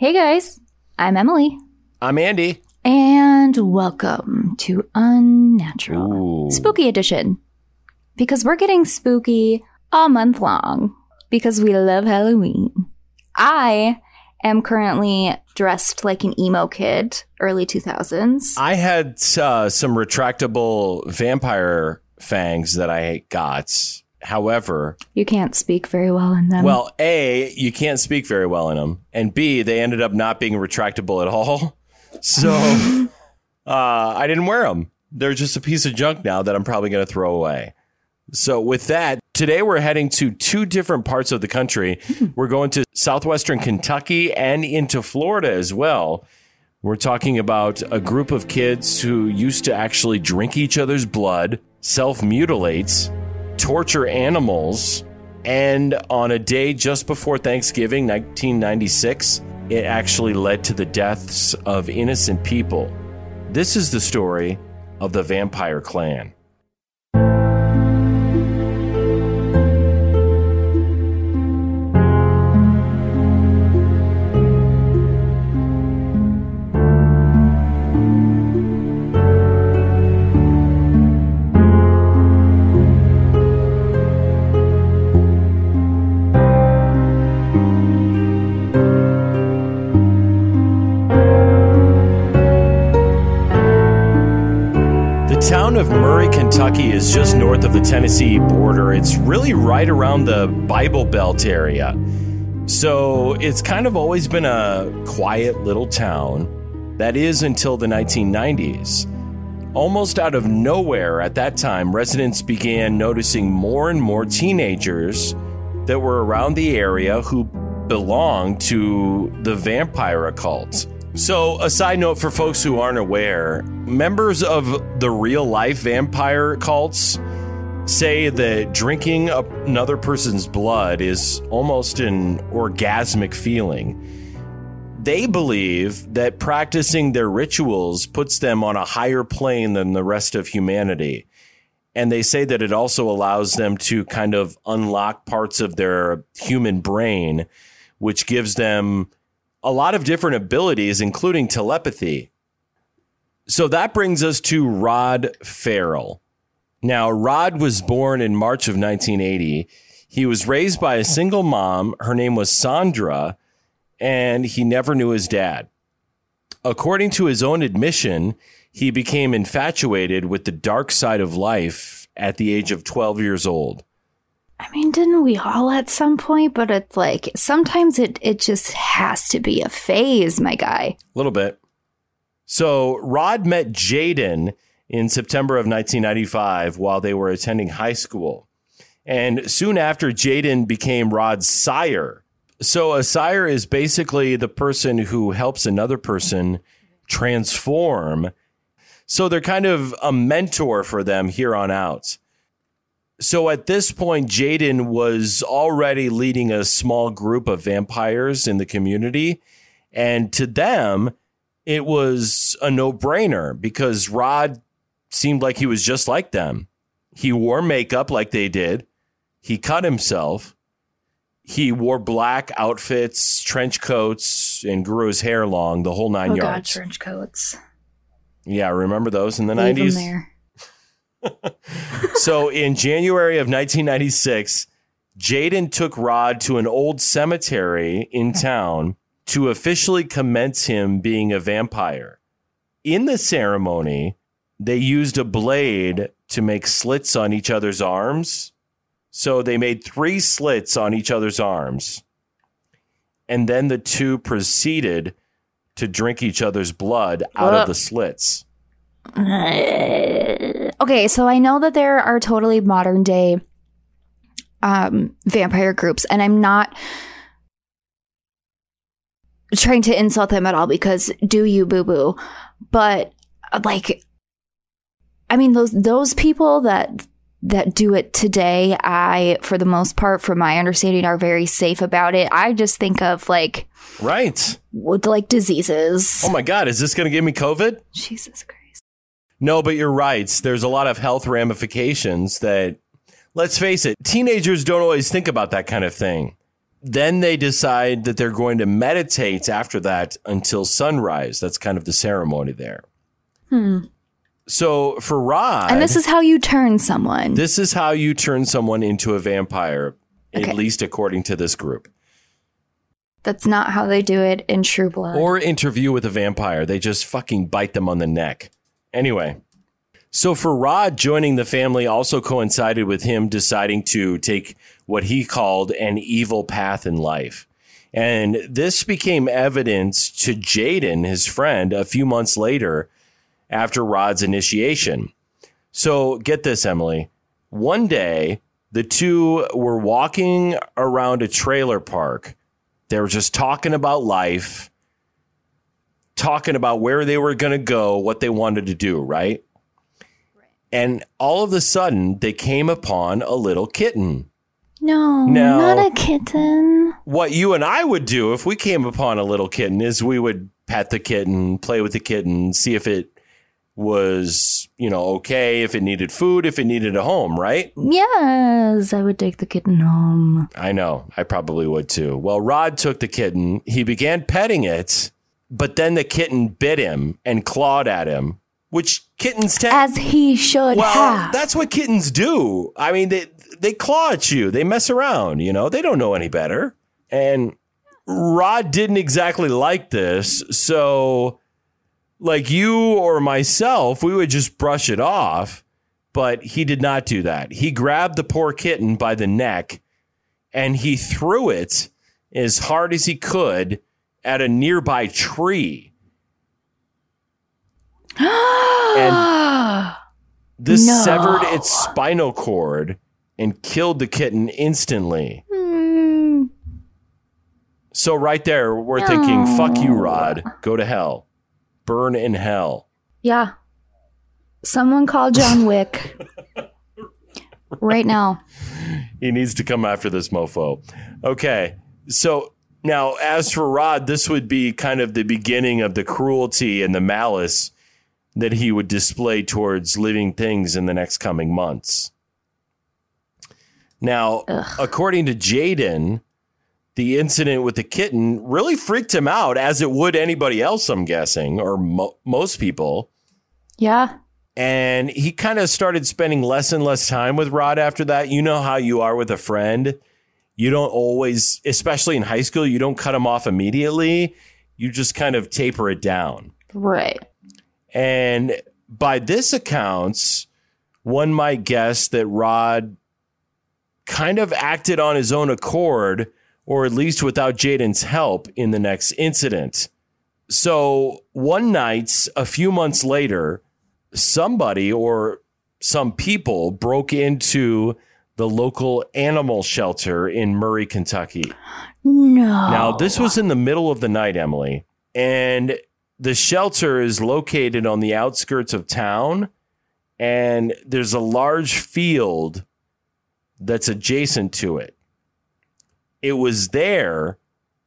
Hey guys, I'm Emily, I'm Andy. and welcome to Unnatural Ooh. Spooky Edition. Because we're getting spooky all month long because we love Halloween. I am currently dressed like an emo kid, early 2000s. I had uh, some retractable vampire fangs that I got. However, You can't speak very well in them. well, A, you can't speak very well in them. And B, they ended up not being retractable at all. So uh, I didn't wear them. They're just a piece of junk now that I'm probably going to throw away. So, with that, today we're heading to two different parts of the country. We're going to southwestern Kentucky and into Florida as well. We're talking about a group of kids who used to actually drink each other's blood, self mutilate, torture animals, and on a day just before Thanksgiving, 1996, it actually led to the deaths of innocent people. This is the story of the Vampire Clan. Kentucky is just north of the Tennessee border. It's really right around the Bible Belt area. So it's kind of always been a quiet little town. That is until the 1990s. Almost out of nowhere at that time, residents began noticing more and more teenagers that were around the area who belonged to the vampire occult. So, a side note for folks who aren't aware members of the real life vampire cults say that drinking another person's blood is almost an orgasmic feeling. They believe that practicing their rituals puts them on a higher plane than the rest of humanity. And they say that it also allows them to kind of unlock parts of their human brain, which gives them a lot of different abilities, including telepathy. So that brings us to Rod Ferrell. Now, Rod was born in March of 1980. He was raised by a single mom. Her name was Sandra, and he never knew his dad. According to his own admission, he became infatuated with the dark side of life at the age of 12 years old. I mean, didn't we all at some point? But it's like sometimes it it just has to be a phase, my guy. A little bit. So Rod met Jaden in September of 1995 while they were attending high school. And soon after, Jaden became Rod's sire. So a sire is basically the person who helps another person transform. So they're kind of a mentor for them here on out. So at this point, Jaden was already leading a small group of vampires in the community. And to them, it was a no brainer because Rod seemed like he was just like them. He wore makeup like they did, he cut himself, he wore black outfits, trench coats, and grew his hair long, the whole nine oh God, yards. trench coats. yeah, remember those in the Leave 'em 90s? So in January of 1996, Jaden took Rod to an old cemetery in hmm. town to officially commence him being a vampire. In the ceremony, they used a blade to make slits on each other's arms. So they made three slits on each other's arms. And then the two proceeded to drink each other's blood out Ugh. of the slits. okay, so I know that there are totally modern day um, vampire groups, and I'm not trying to insult them at all because do you boo boo, but like, I mean those those people that that do it today, I for the most part, from my understanding, are very safe about it. I just think of like Right. with like diseases. Oh my God, is this going to give me COVID? Jesus Christ. No, but you're right. There's a lot of health ramifications that, let's face it, teenagers don't always think about that kind of thing. then they decide that they're going to meditate after that until sunrise. That's kind of the ceremony there. Hmm. So for Rod, And this is how you turn someone. this is how you turn someone into a vampire, Okay. at least according to this group. That's not how they do it in True Blood. Or interview with a vampire. They just fucking bite them on the neck. Anyway, so for Rod, joining the family also coincided with him deciding to take what he called an evil path in life. And this became evidence to Jaden, his friend, a few months later after Rod's initiation. So get this, Emily. One day, the two were walking around a trailer park. They were just talking about life, talking about where they were going to go, what they wanted to do, right? And all of a sudden, they came upon a little kitten. no, No. not a kitten. What you and I would do if we came upon a little kitten is we would pet the kitten, play with the kitten, see if it was, you know, okay, if it needed food, if it needed a home, right? Yes, I would take the kitten home. I know. I probably would too. Well, Rod took the kitten. He began petting it, but then the kitten bit him and clawed at him, which kittens tend. As he should well, have. that's what kittens do. I mean, they they claw at you. They mess around. You know, they don't know any better. And Rod didn't exactly like this, so like you or myself, we would just brush it off. But he did not do that. He grabbed the poor kitten by the neck and he threw it as hard as he could at a nearby tree. And this No. severed its spinal cord and killed the kitten instantly. Hmm. So right there, we're thinking, fuck you, Rod. Go to hell. Burn in hell. Yeah. Someone call John Wick. right now. He needs to come after this mofo. Okay. So now, as for Rod, this would be kind of the beginning of the cruelty and the malice that he would display towards living things in the next coming months. Now, Ugh. according to Jaden, the incident with the kitten really freaked him out, as it would anybody else, I'm guessing, or mo- most people. Yeah. And he kind of started spending less and less time with Rod after that. You know how you are with a friend. You don't always, especially in high school, you don't cut them off immediately. You just kind of taper it down. Right. And by this accounts, one might guess that Rod kind of acted on his own accord, or at least without Jaden's help in the next incident. So one night, a few months later, somebody or some people broke into the local animal shelter in Murray, Kentucky. No. Now, this was in the middle of the night, Emily, and the shelter is located on the outskirts of town, and there's a large field that's adjacent to it. It was there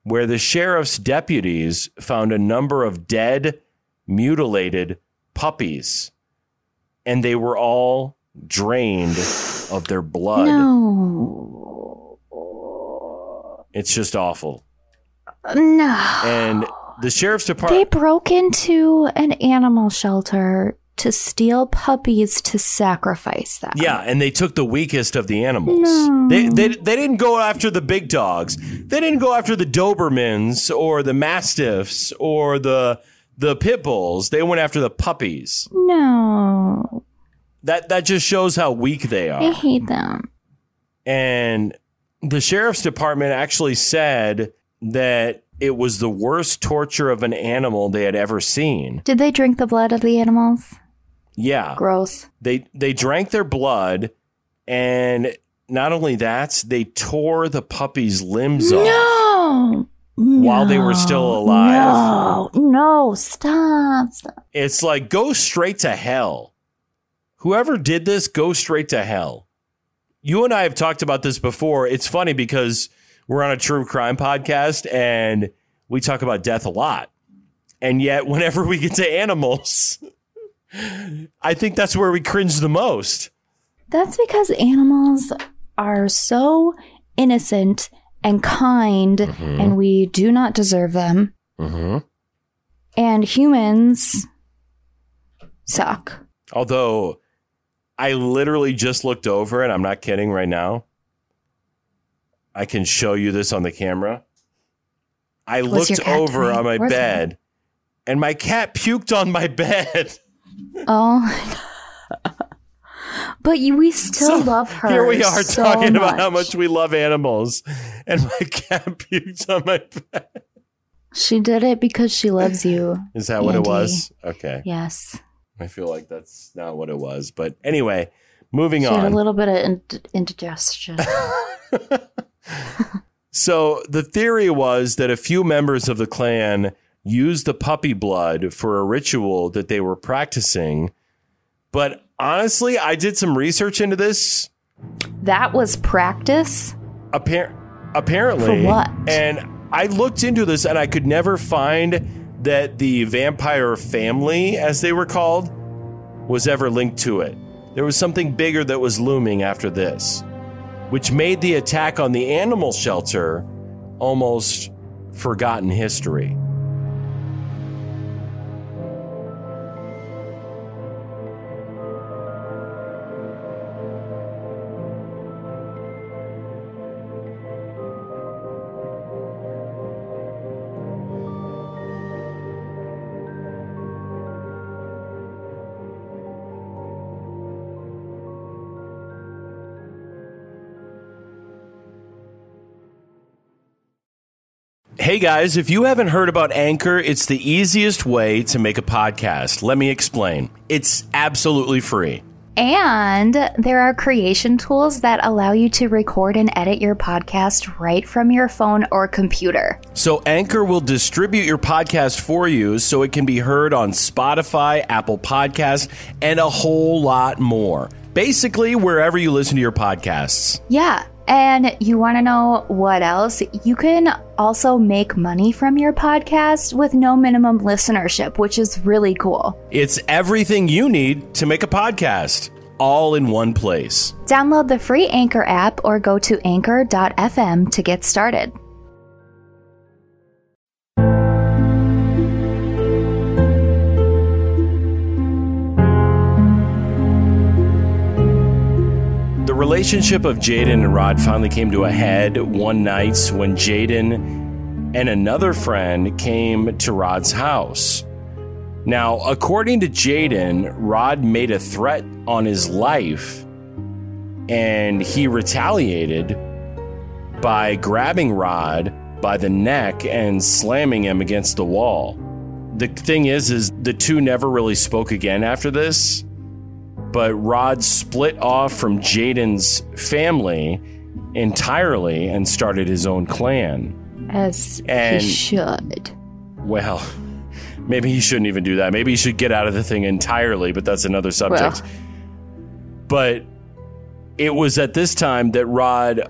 where the sheriff's deputies found a number of dead, mutilated puppies, and they were all drained of their blood. No. It's just awful. No. And the sheriff's department. they broke into an animal shelter to steal puppies to sacrifice them. Yeah, and they took the weakest of the animals. No. They, they they didn't go after the big dogs. They didn't go after the Dobermans or the Mastiffs or the the pit bulls. They went after the puppies. No. That that just shows how weak they are. I hate them. And the sheriff's department actually said that it was the worst torture of an animal they had ever seen. Did they drink the blood of the animals? Yeah. Gross. They they drank their blood and not only that, they tore the puppy's limbs off. No. While they were still alive. No. No. Stop. Stop. It's like go straight to hell. Whoever did this, go straight to hell. You and I have talked about this before. It's funny because we're on a true crime podcast and we talk about death a lot. And yet, whenever we get to animals, I think that's where we cringe the most. That's because animals are so innocent and kind, and we do not deserve them. hmm And humans suck. Although I literally just looked over, and I'm not kidding right now. I can show you this on the camera. I looked over doing? on my Where's bed, and my cat puked on my bed. Oh. but you, we still So, love her. Here we are so talking about how much we love animals, and my cat puked on my bed. She did it because she loves you. Is that what it was? Okay. Yes. I feel like that's not what it was. But anyway, moving She had a little bit of ind- indigestion. So the theory was that a few members of the clan used the puppy blood for a ritual that they were practicing. But honestly, I did some research into this. that was practice? Appar- apparently, For what? And I looked into this, and I could never find that the vampire family, as they were called, was ever linked to it. There was something bigger that was looming after this, which made the attack on the animal shelter almost forgotten history. Hey guys, if you haven't heard about Anchor, it's the easiest way to make a podcast. Let me explain. It's absolutely free. And there are creation tools that allow you to record and edit your podcast right from your phone or computer. So, Anchor will distribute your podcast for you so it can be heard on Spotify, Apple Podcasts, and a whole lot more. Basically, wherever you listen to your podcasts. Yeah. And you want to know what else? You can also make money from your podcast with no minimum listenership, which is really cool. It's everything you need to make a podcast, all in one place. Download the free Anchor app or go to anchor.fm to get started. Relationship of Jaden and Rod finally came to a head one night when Jaden and another friend came to Rod's house. Now, according to Jaden, Rod made a threat on his life and he retaliated by grabbing Rod by the neck and slamming him against the wall. The thing is is the two never really spoke again after this but Rod split off from Jaden's family entirely and started his own clan. As And- he should. Well, maybe he shouldn't even do that. Maybe he should get out of the thing entirely, but that's another subject. Well. But it was at this time that Rod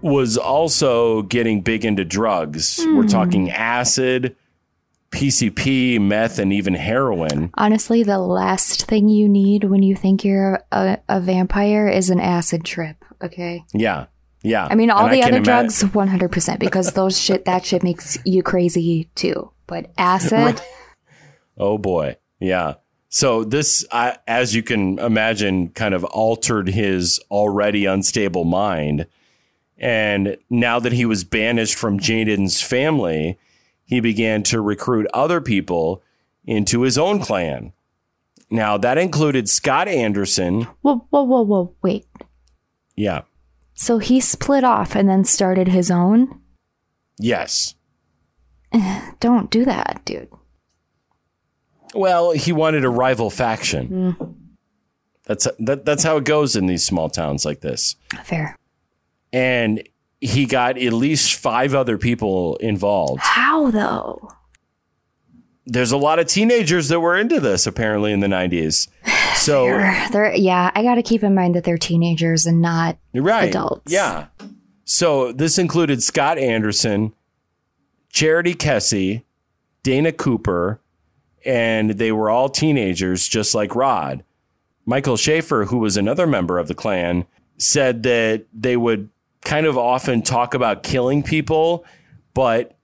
was also getting big into drugs. We're hmm. talking acid, PCP, meth, and even heroin. Honestly, the last thing you need when you think you're a, a vampire is an acid trip, okay? Yeah. Yeah. I mean, all And the other drugs, 100%, because those shit, that shit makes you crazy too. But acid, Oh boy. Yeah. So this, I, as you can imagine, kind of altered his already unstable mind. And now that he was banished from Jaden's family, he began to recruit other people into his own clan. Now that included Scott Anderson. whoa, whoa, whoa, whoa, wait. Yeah. So he split off and then started his own? Yes. Don't do that, dude. Well, he wanted a rival faction. Hmm. That's that, that's how it goes in these small towns like this. Fair. and he got at least five other people involved. How though? There's a lot of teenagers that were into this apparently in the 90s. So, They're, they're, yeah, I got to keep in mind that they're teenagers and not right. adults. Yeah. So, this included Scott Anderson, Charity Kessie, Dana Cooper, and they were all teenagers just like Rod. Michael Schaefer, who was another member of the clan, said that they would kind of often talk about killing people, but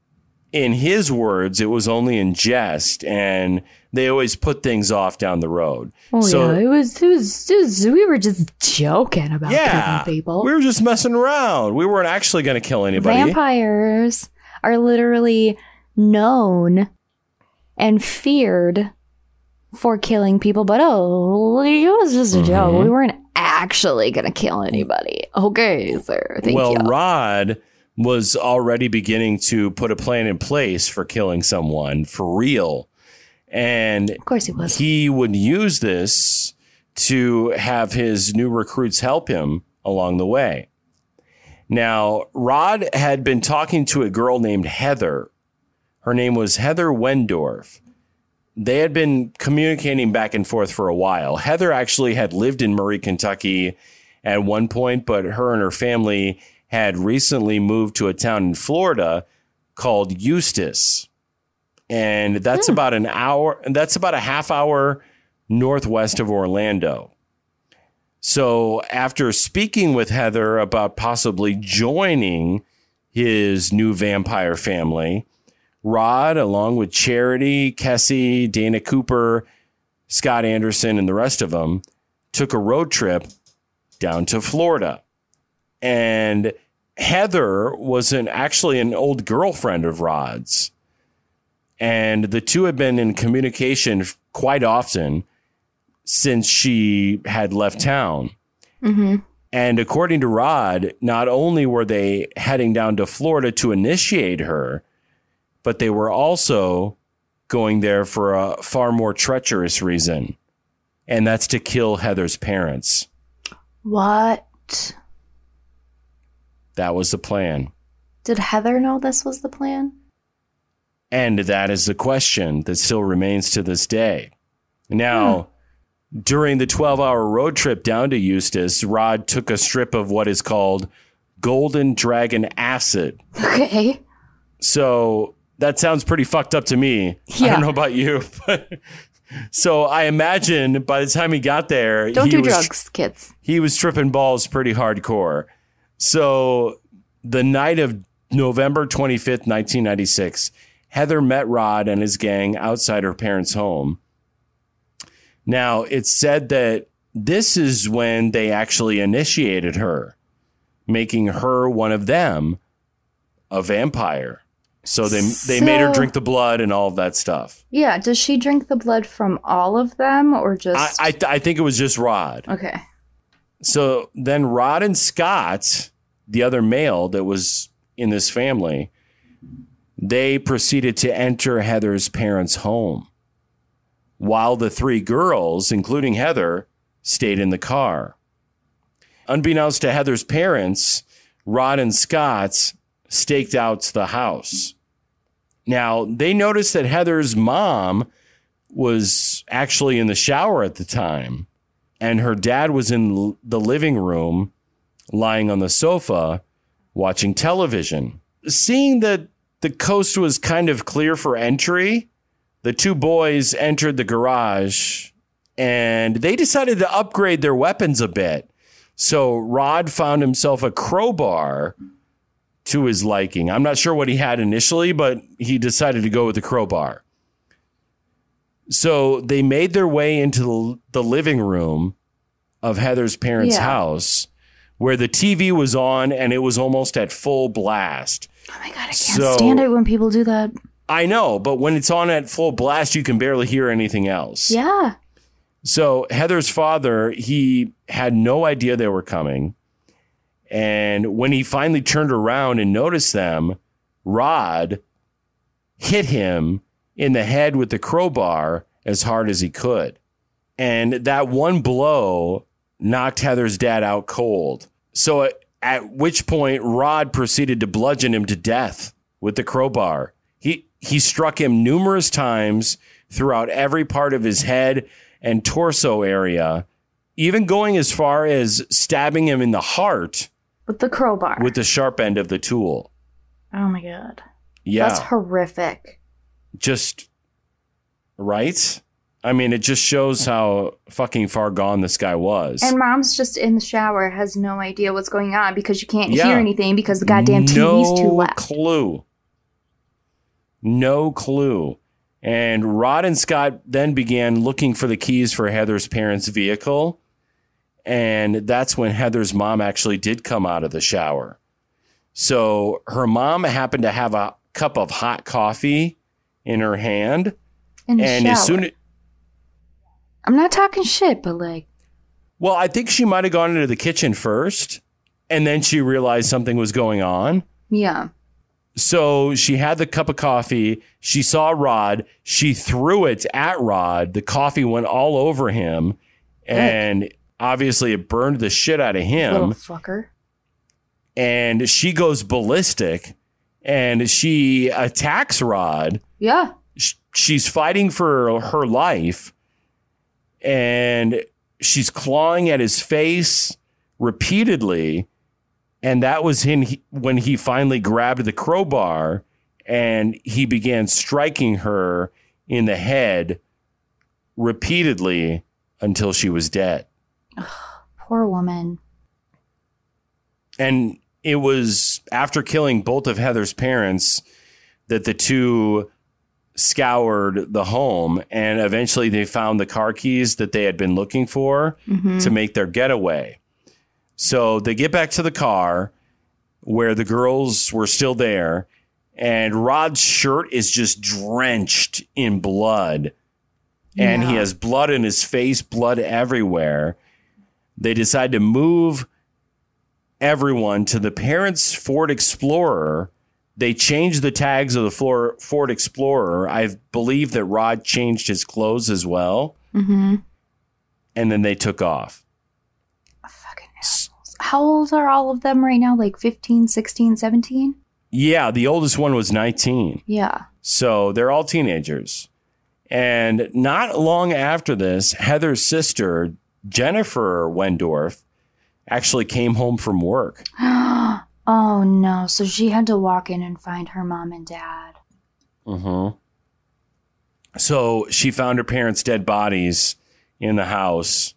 in his words, it was only in jest, and they always put things off down the road. Oh So- yeah, it was, it was it was we were just joking about Yeah, killing people. we were just messing around. We weren't actually going to kill anybody. Vampires are literally known and feared for killing people, but oh, it was just a joke. Mhm. We weren't actually gonna kill anybody. Okay, sir. Thank well, you. Rod was already beginning to put a plan in place for killing someone for real. And of course he was. he would use this to have his new recruits help him along the way. Now, Rod had been talking to a girl named Heather. Her name was Heather Wendorf. They had been communicating back and forth for a while. Heather actually had lived in Murray, Kentucky at one point, but her and her family had recently moved to a town in Florida called Eustis. And that's hmm. about an hour, and that's about a half hour northwest of Orlando. So, after speaking with Heather about possibly joining his new vampire family, Rod, along with Charity, Kessie, Dana Cooper, Scott Anderson, and the rest of them, took a road trip down to Florida. And Heather was an actually an old girlfriend of Rod's. And the two had been in communication quite often since she had left town. hmm And according to Rod, not only were they heading down to Florida to initiate her, but they were also going there for a far more treacherous reason. And that's to kill Heather's parents. What? That was the plan. Did Heather know this was the plan? And that is the question that still remains to this day. Now, hmm. during the 12 hour road trip down to Eustis, Rod took a strip of what is called golden dragon acid. Okay. So that sounds pretty fucked up to me. I don't know about you, but so I imagine by the time he got there, Don't do was, drugs, kids. He was tripping balls pretty hardcore. So the night of November 25th, 1996, Heather met Rod and his gang outside her parents' home. Now, it's said that this is when they actually initiated her, making her one of them a vampire. So they they made her drink the blood and all of that stuff. Yeah. Does she drink the blood from all of them or I just? I, th- I think it was just Rod. okay. So then Rod and Scott, the other male that was in this family, they proceeded to enter Heather's parents' home. While the three girls, including Heather, stayed in the car. Unbeknownst to Heather's parents, Rod and Scott staked out the house. Now, they noticed that Heather's mom was actually in the shower at the time and her dad was in the living room lying on the sofa watching television. Seeing that the coast was kind of clear for entry, the two boys entered the garage and they decided to upgrade their weapons a bit. So Rod found himself a crowbar to his liking. I'm not sure what he had initially, but he decided to go with the crowbar. So they made their way into the, living room of Heather's parents' Yeah. house where the TV was on and it was almost at full blast. Oh my god, I can't So- stand it when people do that. I know, but when it's on at full blast, you can barely hear anything else. Yeah. So Heather's father, he had no idea they were coming. And when he finally turned around and noticed them, Rod hit him in the head with the crowbar as hard as he could. And that one blow knocked Heather's dad out cold. So at, which point Rod proceeded to bludgeon him to death with the crowbar. He he struck him numerous times throughout every part of his head and torso area, even going as far as stabbing him in the heart With the crowbar. with the sharp end of the tool. oh my god. Yeah. That's horrific. just right. I mean, it just shows how fucking far gone this guy was. And mom's just in the shower, has no idea what's going on because you can't Yeah. hear anything because the goddamn TV's no too loud. No clue. No clue. And Rod and Scott then began looking for the keys for Heather's parents' vehicle. And that's when Heather's mom actually did come out of the shower. So her mom happened to have a cup of hot coffee in her hand. In and shower. as soon as I'm not talking shit, but like, well, I think she might have gone into the kitchen first. And then she realized something was going on. yeah. So she had the cup of coffee. She saw Rod. She threw it at Rod. The coffee went all over him. And obviously, it burned the shit out of him. Little him. fucker. And she goes ballistic and she attacks Rod. Yeah. She's fighting for her life. And she's clawing at his face repeatedly. And that was in, when he finally grabbed the crowbar and he began striking her in the head repeatedly until she was dead. Poor woman. And it was after killing both of Heather's parents that the two scoured the home and eventually they found the car keys that they had been looking for Mm-hmm. to make their getaway. So they get back to the car where the girls were still there and Rod's shirt is just drenched in blood and he has blood in his face, blood everywhere. They decide to move everyone to the parents' Ford Explorer. They changed the tags of the Ford Explorer. I believe that Rod changed his clothes as well. Mm-hmm. And then they took off. Fucking assholes. How old are all of them right now? Like 15, 16, 17? Yeah, the oldest one was 19. Yeah. So they're all teenagers. And not long after this, Heather's sister, Jennifer Wendorf, actually came home from work. oh no. So she had to walk in and find her mom and dad. Mm-hmm. So she found her parents' dead bodies in the house.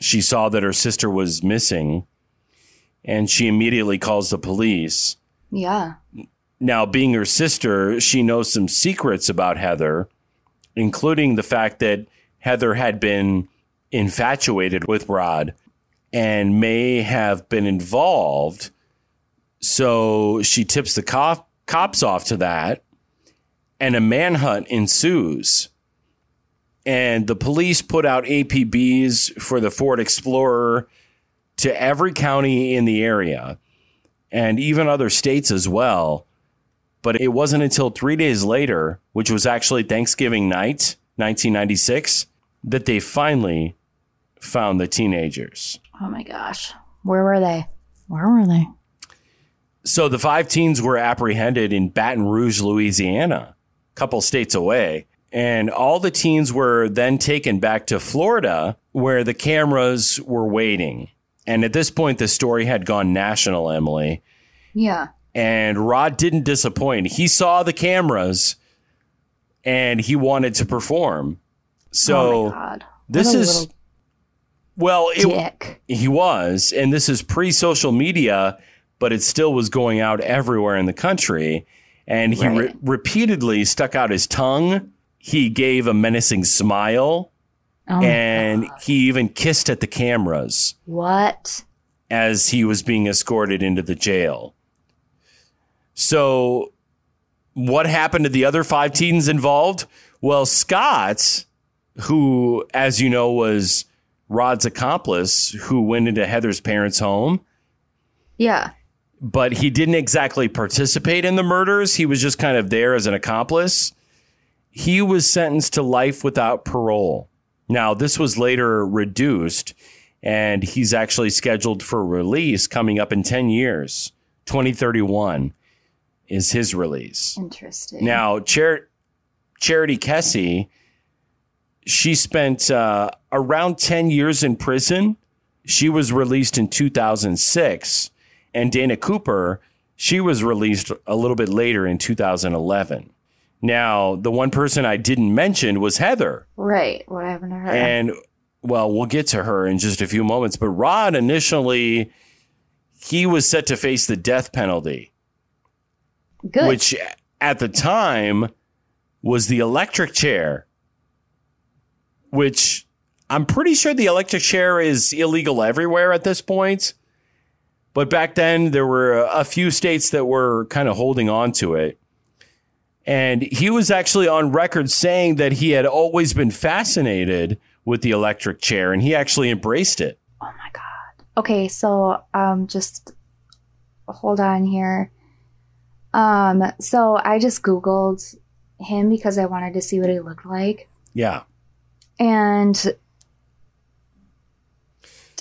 She saw that her sister was missing, and she immediately calls the police. Yeah. Now, being her sister, she knows some secrets about Heather, including the fact that Heather had been infatuated with Rod and may have been involved. So she tips the cop- cops off to that, and a manhunt ensues. And the police put out APBs for the Ford Explorer to every county in the area and even other states as well. But it wasn't until three days later, which was actually Thanksgiving night, 1996, that they finally found the teenagers. Oh my gosh. Where were they? Where were they? So the five teens were apprehended in Baton Rouge, Louisiana, a couple states away. And all the teens were then taken back to Florida, where the cameras were waiting. And at this point, the story had gone national, Emily. Yeah. And Rod didn't disappoint. He saw the cameras and he wanted to perform. oh So my god. this is, little well, it, he was. And this is pre social media, but it still was going out everywhere in the country. And he re- repeatedly stuck out his tongue. He gave a menacing smile Oh and he even kissed at the cameras. What? as he was being escorted into the jail. So, what happened to the other five teens involved? Well, Scott, who, as you know, was Rod's accomplice, who went into Heather's parents' home, Yeah. but he didn't exactly participate in the murders. He was just kind of there as an accomplice. He was sentenced to life without parole. Now, this was later reduced, and he's actually scheduled for release coming up in 10 years. 2031 is his release. Interesting. Now, Char- Charity Kessie, she spent uh, around 10 years in prison. She was released in 2006. And Dana Cooper, she was released a little bit later in 2011. Now, the one person I didn't mention was Heather. Right. What happened to her? And well, we'll get to her in just a few moments. But Rod initially, he was set to face the death penalty, Good. which at the time was the electric chair, which I'm pretty sure the electric chair is illegal everywhere at this point. But back then, there were a few states that were kind of holding on to it. And he was actually on record saying that he had always been fascinated with the electric chair and he actually embraced it. oh my god. Okay, so um just hold on here. Um so I just googled him because I wanted to see what he looked like. Yeah. And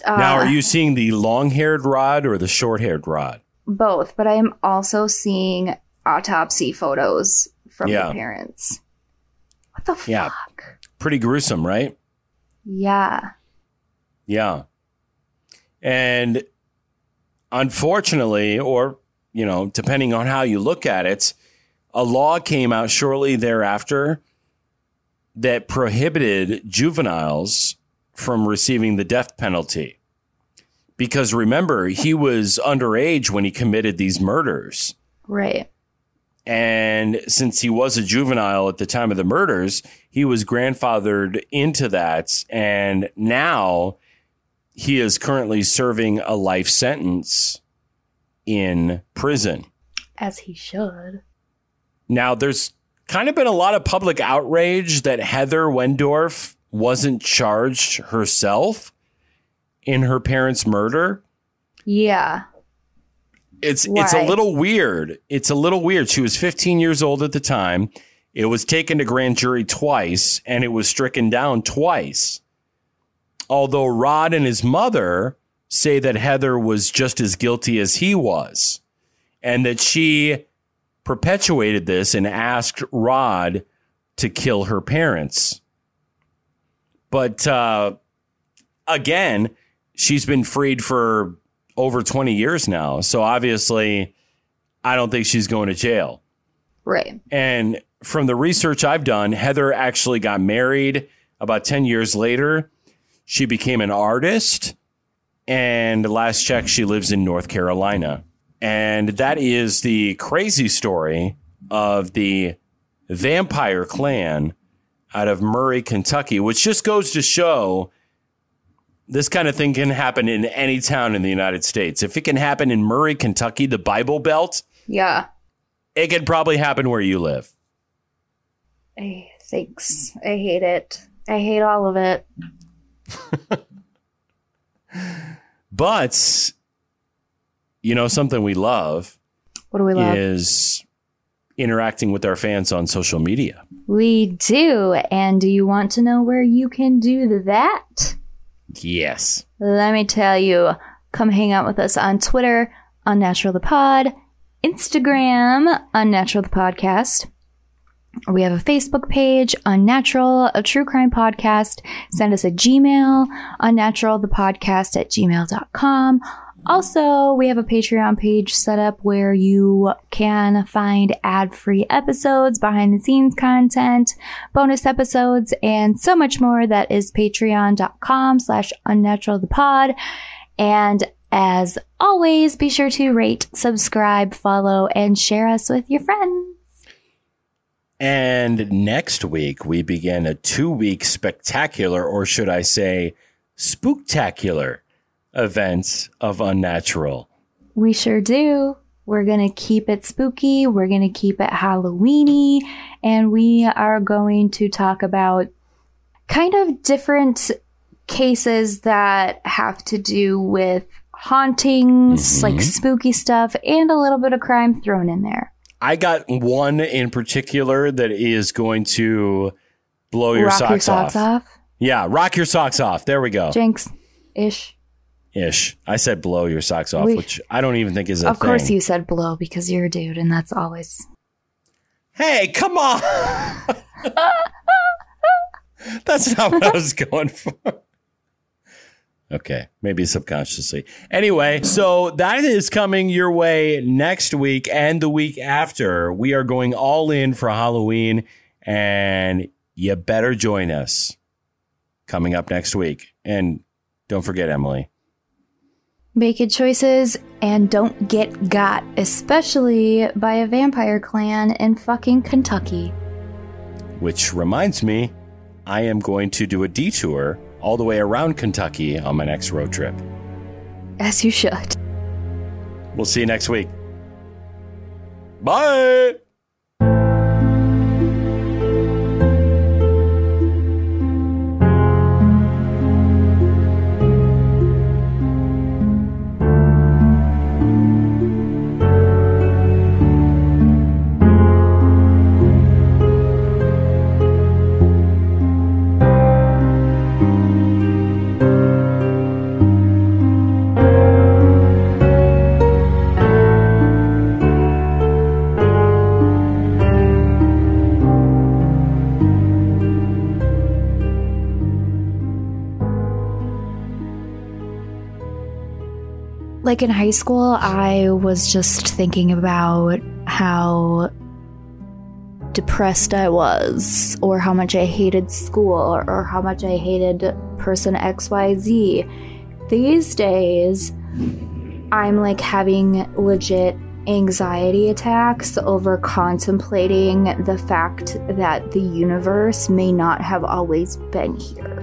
uh, now, are you seeing the long haired rod or the short haired rod? both, but I am also seeing autopsy photos from Yeah. the parents. What the Yeah. fuck? Pretty gruesome, right? Yeah. Yeah. And unfortunately, or, you know, depending on how you look at it, a law came out shortly thereafter that prohibited juveniles from receiving the death penalty. Because remember, he was underage when he committed these murders. Right. And since he was a juvenile at the time of the murders, he was grandfathered into that. And now he is currently serving a life sentence in prison. As he should. Now, there's kind of been a lot of public outrage that Heather Wendorf wasn't charged herself in her parents' murder. Yeah. it's it's a little weird. It's a little weird. She was 15 years old at the time. It was taken to grand jury twice and it was stricken down twice. Although Rod and his mother say that Heather was just as guilty as he was and that she perpetuated this and asked Rod to kill her parents. But uh, again, she's been freed for over 20 years now. So obviously, I don't think she's going to jail. Right. And from the research I've done, Heather actually got married about 10 years later. She became an artist. And last check, she lives in North Carolina. And that is the crazy story of the vampire clan out of Murray, Kentucky, which just goes to show this kind of thing can happen in any town in the United States. If it can happen in Murray, Kentucky, the Bible Belt, Yeah. it could probably happen where you live. I thanks. I hate it. I hate all of it. But you know something we love What do we love? is interacting with our fans on social media. We do. And do you want to know where you can do that? Yes. Let me tell you. Come hang out with us on Twitter, Unnatural the Pod, Instagram, Unnatural the Podcast. We have a Facebook page, Unnatural, a true crime podcast. Send us a Gmail, unnaturalthepodcast at gmail.com. Also, we have a Patreon page set up where you can find ad-free episodes, behind the scenes content, bonus episodes, and so much more. That is patreon.com slash unnatural the pod. And as always, be sure to rate, subscribe, follow, and share us with your friends. And next week, we begin a two week spectacular, or should I say, spooktacular event of Unnatural. We sure do. We're going to keep it spooky. We're going to keep it Halloweeny. And we are going to talk about kind of different cases that have to do with hauntings, Mhm. like spooky stuff, and a little bit of crime thrown in there. I got one in particular that is going to blow your, socks, your socks off. off. Yeah, rock your socks off. There we go. Jinx ish. Ish. I said blow your socks off, We- which I don't even think is a Of course, you said blow because you're a dude, and that's always. Hey, come on. That's not what I was going for. Okay, maybe subconsciously. Anyway, so that is coming your way next week and the week after. We are going all in for Halloween, and you better join us coming up next week. And don't forget, Emily. Make good choices and don't get got, especially by a vampire clan in fucking Kentucky. Which reminds me, I am going to do a detour all the way around Kentucky on my next road trip. As you should. We'll see you next week. Bye. Like in high school, I was just thinking about how depressed I was, or how much I hated school, or, how much I hated person XYZ. These days, I'm like having legit anxiety attacks over contemplating the fact that the universe may not have always been here.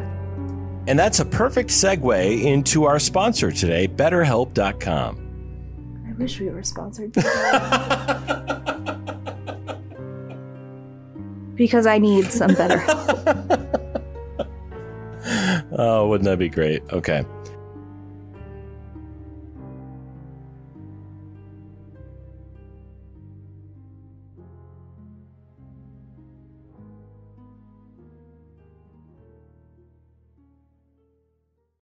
And that's a perfect segue into our sponsor today, BetterHelp.com. I wish we were sponsored. because I need some better help. oh, wouldn't that be great? Okay.